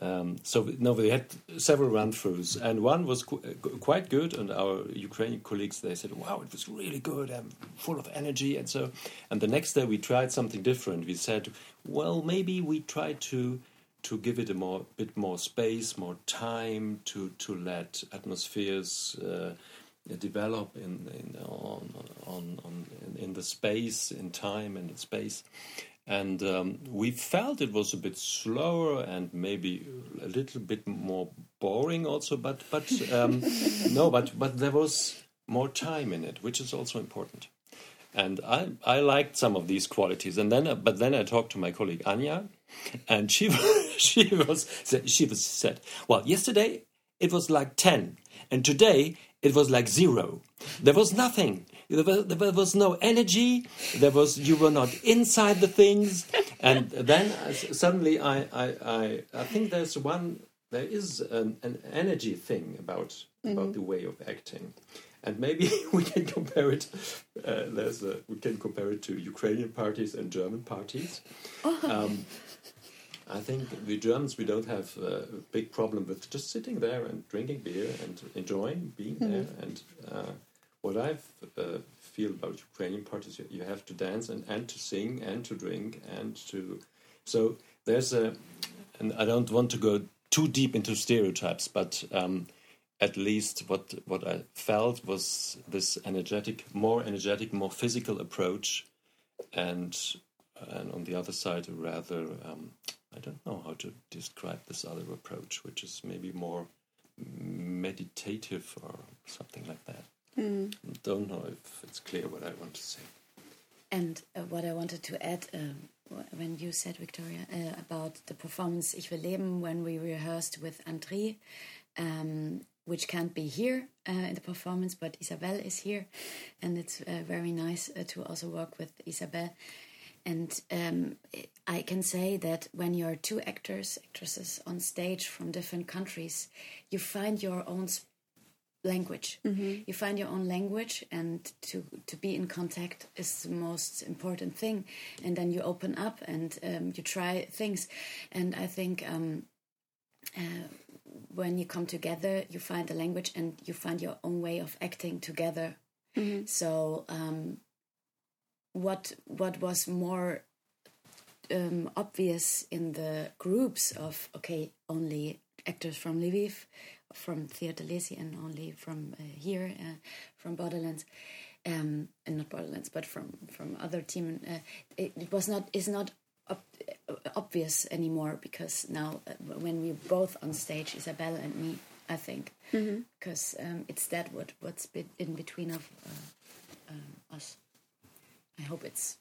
um, so no, we had several run-throughs, and one was qu- uh, quite good. And our Ukrainian colleagues they said, "Wow, it was really good, and full of energy." And so, and the next day we tried something different. We said, "Well, maybe we try to." To give it a more bit more space, more time to to let atmospheres uh, develop in, in on, on, on in the space, in time and in space. And um, we felt it was a bit slower and maybe a little bit more boring also, but but um, no, but but there was more time in it, which is also important. And I I liked some of these qualities. And then but then I talked to my colleague Anya, and she she was she was said, well, yesterday it was like ten, and today it was like zero. There was nothing. There was, there was no energy. There was you were not inside the things. And then suddenly I I, I, I think there's one there is an, an energy thing about mm-hmm. about the way of acting. And maybe we can compare it. Uh, there's a, we can compare it to Ukrainian parties and German parties. Oh. Um, I think the Germans we don't have a big problem with just sitting there and drinking beer and enjoying being mm -hmm. there. And uh, what I uh, feel about Ukrainian parties, you, have to dance and, and to sing and to drink and to. So there's a, and I don't want to go too deep into stereotypes, but um, at least what what I felt was this energetic, more energetic, more physical approach, and and on the other side a rather um, I don't know how to describe this other approach, which is maybe more meditative or something like that. Mm. Don't know if it's clear what I want to say. And uh, what I wanted to add um, when you said, Victoria, uh, about the performance Ich will leben when we rehearsed with André, um, which can't be here uh, in the performance, but Isabel is here. And it's uh, very nice uh, to also work with Isabel and um, I can say that when you're two actors, actresses on stage from different countries, you find your own language. Mm-hmm. You find your own language, and to to be in contact is the most important thing. And then you open up and um, you try things. And I think um, uh, when you come together, you find a language and you find your own way of acting together. Mm-hmm. So um, what what was more um, obvious in the groups of okay only actors from Lviv, from Theatre Lesi, and only from uh, here uh, from Borderlands, um, and not Borderlands, but from from other team. Uh, it, it, was not is not op obvious anymore because now uh, when we're both on stage, Isabel and me, I think, because mm -hmm. um, it's that what what's in between of uh, um, us. I hope it's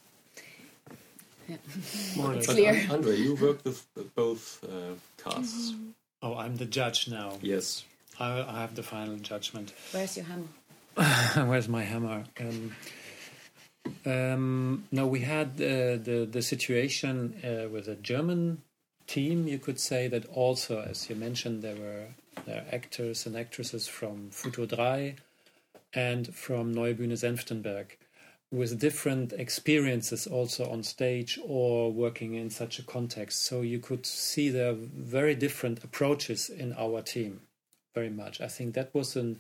yeah. it's clear. Andre, you worked with both uh, casts. Mm-hmm. Oh, I'm the judge now. Yes. I, I have the final judgment. Where's your hammer? Where's my hammer? Um, um, no, we had uh, the the situation uh, with a German team. You could say that also, as you mentioned, there were there actors and actresses from Futur 3 and from Neue Bühne Senftenberg with different experiences also on stage or working in such a context. So you could see there are very different approaches in our team, very much. I think that was a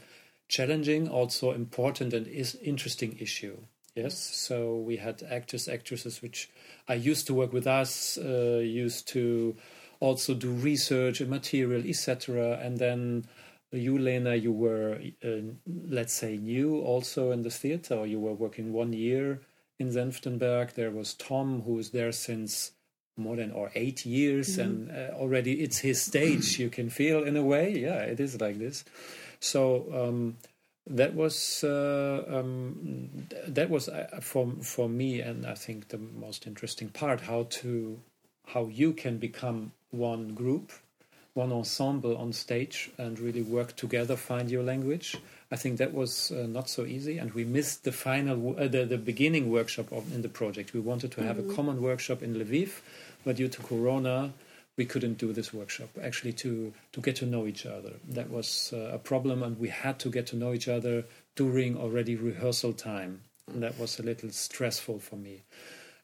challenging, also important and is interesting issue. Yes, so we had actors, actresses which I used to work with us, uh, used to also do research and material, etc. And then you, Lena, you were, uh, let's say, new also in the theater, or you were working one year in Senftenberg. There was Tom, who is there since more than or eight years, mm -hmm. and uh, already it's his stage. you can feel in a way, yeah, it is like this. So um, that was uh, um, that was uh, for for me, and I think the most interesting part how to how you can become one group one ensemble on stage and really work together, find your language. I think that was uh, not so easy, and we missed the final, uh, the, the beginning workshop of, in the project. We wanted to have mm -hmm. a mm-hmm. common workshop in Lviv, but due to Corona, we couldn't do this workshop. Actually, to to get to know each other, that was uh, a problem, and we had to get to know each other during already rehearsal time. And that was a little stressful for me.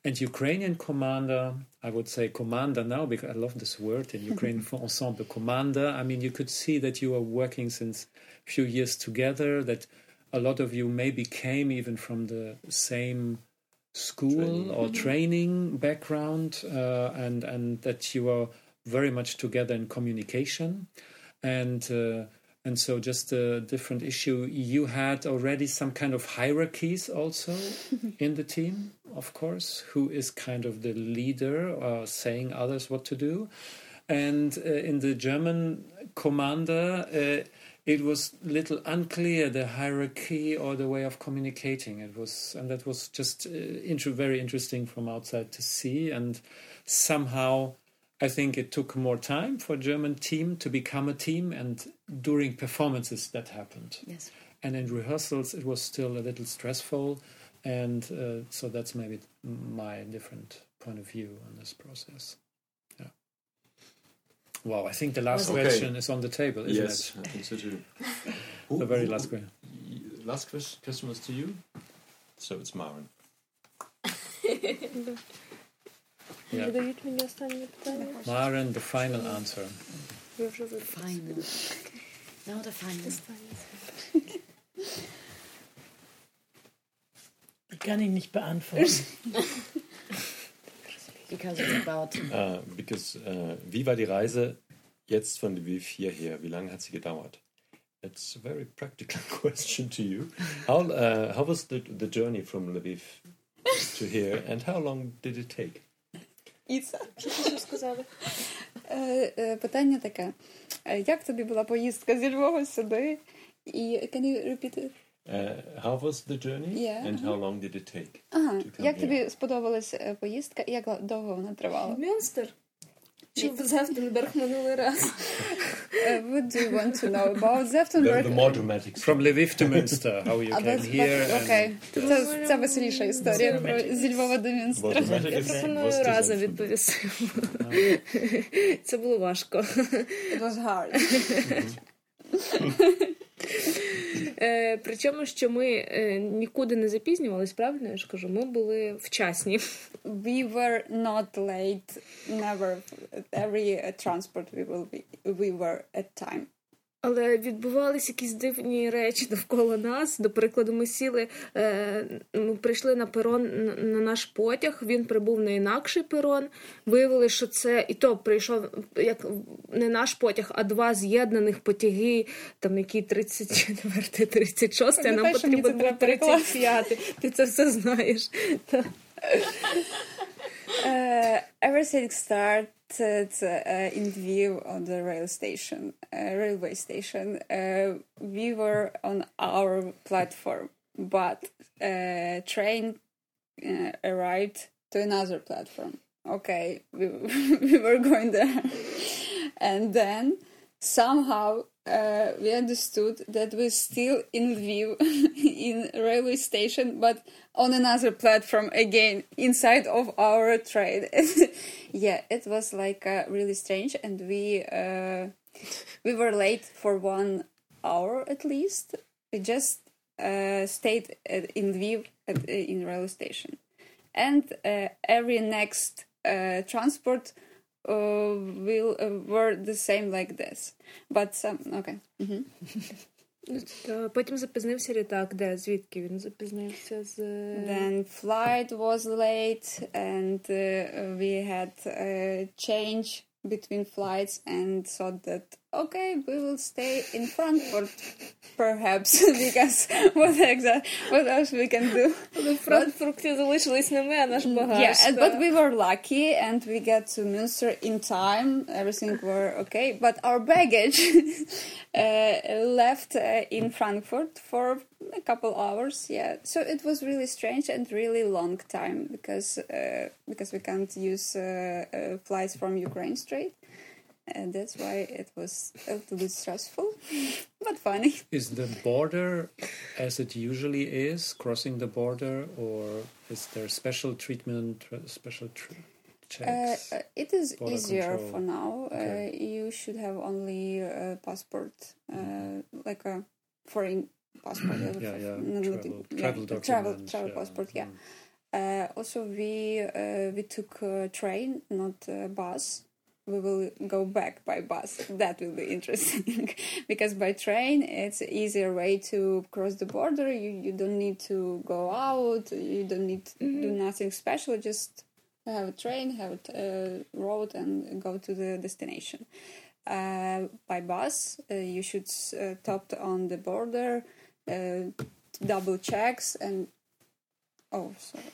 And Ukrainian commander, I would say commander now because I love this word in Ukrainian for ensemble commander. I mean, you could see that you are working since a few years together, that a lot of you maybe came even from the same school training. or mm-hmm. training background, uh, and, and that you are very much together in communication. And uh, and so just a different issue. You had already some kind of hierarchies also in the team, of course, who is kind of the leader or saying others what to do. And uh, in the German commander, uh, it was little unclear the hierarchy or the way of communicating. It was, and that was just uh, very interesting from outside to see. And somehow, I think it took more time for German team to become a team, and during performances that happened. Yes. And in rehearsals, it was still a little stressful, and uh, so that's maybe my different point of view on this process. Yeah. Wow, I think the last Okay. question is on the table, isn't yes, it? I think so too. The very last question. Last question, question was to you. So it's Maren. Nie dojedźmy mi ostatnie pytanie. Maren, the final answer. Final. Now the final. Ich kann ihn nicht beantworten. Because it's about. Uh, because, uh, wie war die Reise jetzt von Lviv hierher? Wie lange hat sie gedauert? It's a very practical question to you. How, uh, how was the, the journey from Lviv to here and how long did it take? Іца. Що сказали? Е, е, Питання таке. Е, Як тобі була поїздка зі Львова сюди? І can you repeat it? Uh, how was the journey, Yeah. and how long did it take? Ага. Як here. тобі сподобалась поїздка і як довго вона тривала? Мюнстер? Чи в минулий раз? Е, What do you want to know about Zeftenberg? the the more dramatic. From Lviv to Münster, how you came here. and- Це, це веселіша історія про зі Львова до Мюнстра. Я пропоную разом відповісти. Це було важко. It was hard. Е, причому, що ми е, нікуди не запізнювались, правильно я ж кажу, ми були вчасні. We were not late. Never. Every transport we will be. We were at time. Але відбувалися якісь дивні речі довкола нас. До прикладу, ми сіли, е, ми прийшли на перон на, на наш потяг. Він прибув на інакший перон. Виявили, що це і то прийшов як не наш потяг, а два з'єднаних потяги, там які 34, 36, а нам потрібен був 35. Ти це все знаєш. Uh, everything started uh, in Lviv on the rail station, uh, railway station. Uh, we were on our platform, but uh, train uh, arrived to another platform. Okay, we, we were going there, and then somehow uh, we understood that we're still in Lviv in railway station, but on another platform again inside of our train. yeah, it was like uh, really strange, and we uh, we were late for one hour at least. We just uh, stayed at, in Lviv at, uh, in railway station, and uh, every next transport uh, will uh, were the same like this. But some okay. hmm Та Потім запізнився літак. Де? Звідки він запізнився? З Then flight was late, and uh, we had a change between flights, and thought that okay, we will stay in Frankfurt, perhaps because what exact what else we can do? в Франкфурті залишились не ми, а наш багаж. yeah, and, та. but we were lucky, and we got to Münster in time. Everything were okay, but our baggage uh, left uh, in Frankfurt for a couple hours. Yeah, so it was really strange and really long time because uh, because we can't use uh, uh, flights from Ukraine straight. And that's why it was a little bit stressful, but funny. Is the border as it usually is, crossing the border, or is there special treatment, special tr- Uh, checks? uh, it is easier control. for now. Okay. Uh, you should have only a passport, uh, like a foreign passport. uh, yeah, yeah, travel, yeah, travel travel, travel passport. Yeah. mm. Uh, also, we uh, we took a train, not a bus. We will go back by bus. That will be interesting because by train it's an easier way to cross the border. You you don't need to go out. You don't need to do nothing special. Just have a train, have a uh, road, and go to the destination. uh, by bus. Uh, you should uh, stop on the border, uh, double checks and oh, sorry,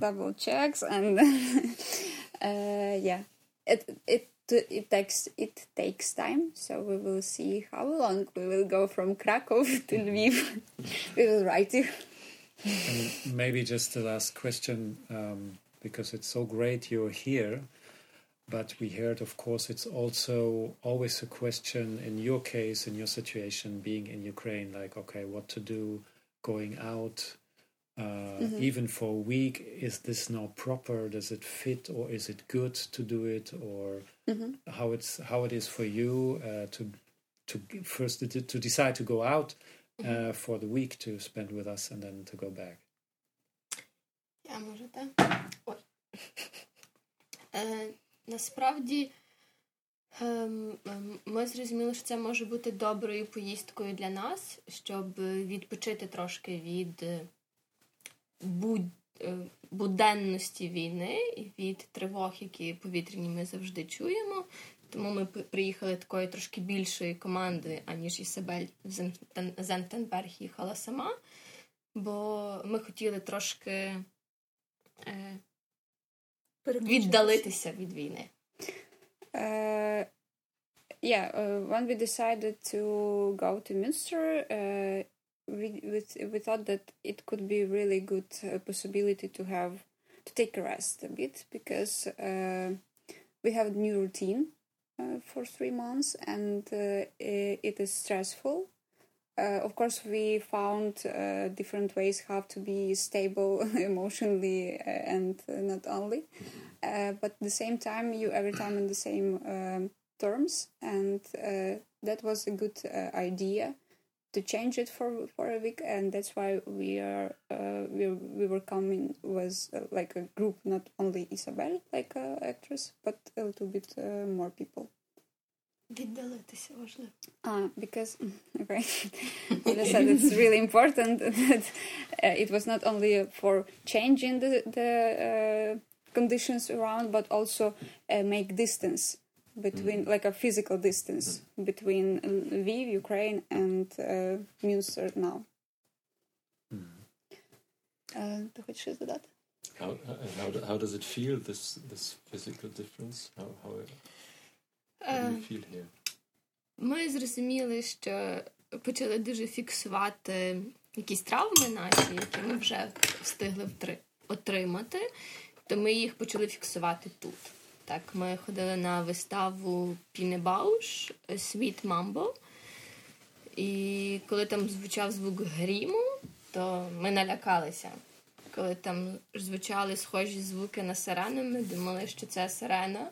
double checks and uh, yeah, it it it takes it takes time. So we will see how long we will go from Krakow to Lviv. we will write you. And maybe just the last question, um, because it's so great you're here. But we heard, of course, it's also always a question in your case, in your situation, being in Ukraine, like, okay, what to do going out, uh, mm-hmm. even for a week. Is this now proper? Does it fit, or is it good to do it, or mm-hmm. how it's how it is for you uh, to to first to, to decide to go out uh, mm-hmm. for the week to spend with us and then to go back? Я можете. Насправді ем, ем, ми зрозуміли, що це може бути доброю поїздкою для нас, щоб відпочити трошки від е, е, буденності війни і від тривог, які повітряні ми завжди чуємо. Тому ми приїхали такої трошки більшої команди, аніж Ісабель Зентенберг їхала сама, бо ми хотіли трошки е, віддалитися від війни. Uh, yeah, uh, when we decided to go to Münster, uh, we, we, we thought that it could be really good uh, possibility to have to take a rest a bit because uh, we have a new routine uh, for three months and it is stressful. Uh, of course, we found uh, different ways how to be stable emotionally uh, and not only, uh, but at the same time, you every time in the same um, terms, and uh, that was a good uh, idea to change it for for a week, and that's why we are we we were coming was like a group, not only Isabel, like a actress, but a little bit more people. Віддалитися важливо. Uh, because okay, I said it's really important that uh, it was not only for changing the, the uh, conditions around, but also uh, make distance between, mm. like a physical distance mm. between Lviv, Ukraine, and uh, Münster now. Mm. Uh, how, how, how does it feel, this, this physical difference? How, how, Е, ми зрозуміли, що почали дуже фіксувати якісь травми наші, які ми вже встигли отримати, то ми їх почали фіксувати тут. Так, ми ходили на виставу Пінебауш Світ Мамбо. І коли там звучав звук гріму, то ми налякалися. Коли там звучали схожі звуки на сирену, ми думали, що це сирена.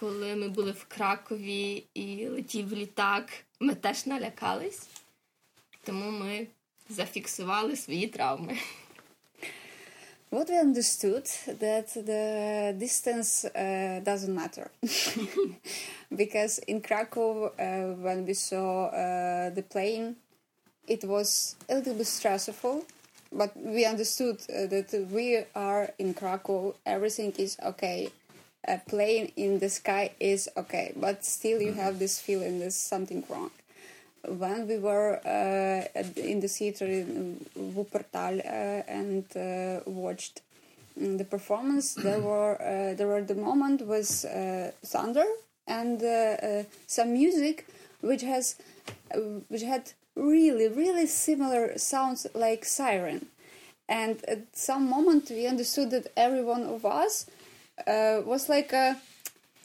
коли ми були в Кракові і летів літак, ми теж налякались, тому ми зафіксували свої травми. What we understood that the distance uh, doesn't matter. Because in Krakow uh, when we saw uh, the plane it was a little bit stressful but we understood that we are in Krakow. Everything is okay. A plane in the sky is okay, but still you have this feeling there's something wrong. When we were uh, in the theater in Wuppertal uh, and uh, watched mm, the performance, there were uh, there were the moment was uh, thunder and uh, some music which has which had really really similar sounds like siren. And at some moment we understood that every one of us uh, was like a,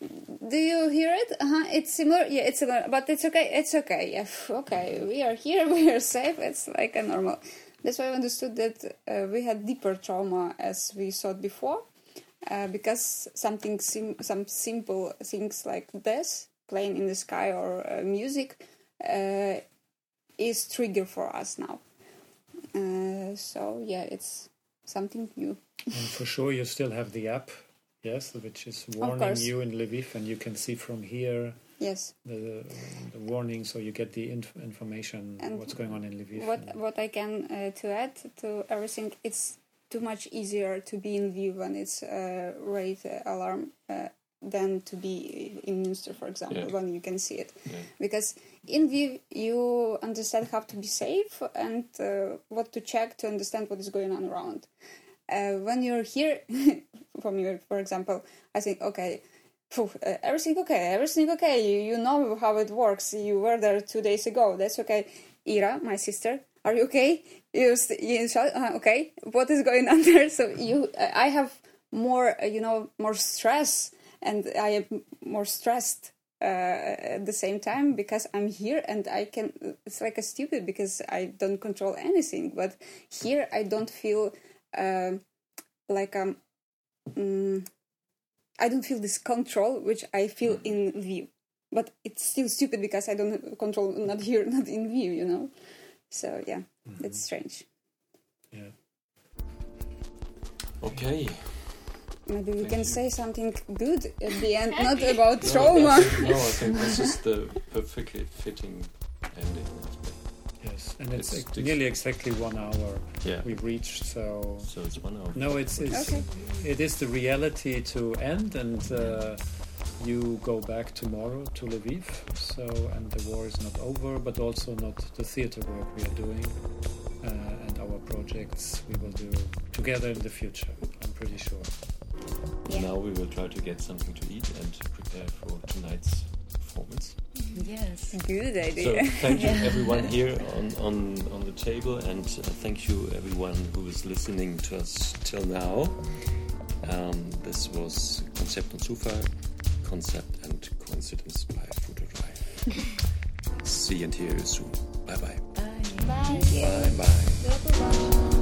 do you hear it? Uh-huh. It's similar. Yeah, it's similar, but it's okay. It's okay. Yeah, okay. We are here. We are safe. It's like a normal. That's why I understood that uh, we had deeper trauma as we thought before, uh, because something sim- some simple things like this, playing in the sky or uh, music, uh, is trigger for us now. Uh, so yeah, it's something new. And for sure, you still have the app Yes, which is warning you in Lviv, and you can see from here. Yes. The, the warning, so you get the inf information and what's going on in Lviv. What what I can uh, to add to everything, it's too much easier to be in Lviv when it's uh, red alarm uh, than to be in Münster, for example, Yeah. when you can see it. Yeah. Because in Lviv, you understand how to be safe and uh, what to check to understand what is going on around. Uh, when you're here, from your, for example, I think, okay, phew, uh, everything okay, everything okay. You, you know how it works. You were there two days ago. That's okay. Ira, my sister, are you okay? You, you uh, okay. What is going on there? So you, I have more, uh, you know, more stress, and I am more stressed uh, at the same time because I'm here and I can. It's like a stupid because I don't control anything. But here I don't feel uh, like um, mm, I don't feel this control which I feel in Lviv, But it's still stupid because I don't control not here, not in Lviv, you know. So yeah, it's strange. Yeah. Okay. Maybe we Thank can you. say something good at the end, not about trauma. No, that's- no, I think this is the perfectly fitting ending. Yes, and it's, It's- ex- nearly exactly one hour Yeah. we've reached. So So it's one hour. no, it's it's Okay. it is the reality to end, and uh, you go back tomorrow to Lviv. So and the war is not over, but also not the theater work we are doing, uh, and our projects we will do together in the future. I'm pretty sure. Yeah. Now we will try to get something to eat and prepare for tonight's performance. Yes. Good idea. So idea. thank you everyone here on, on, on the table and uh, thank you everyone who is listening to us till now. Um, this was Konzept und Zufall, Concept and Coincidence by Futo Drive. See you and hear you soon. Bye bye. Bye. Bye. Bye bye. До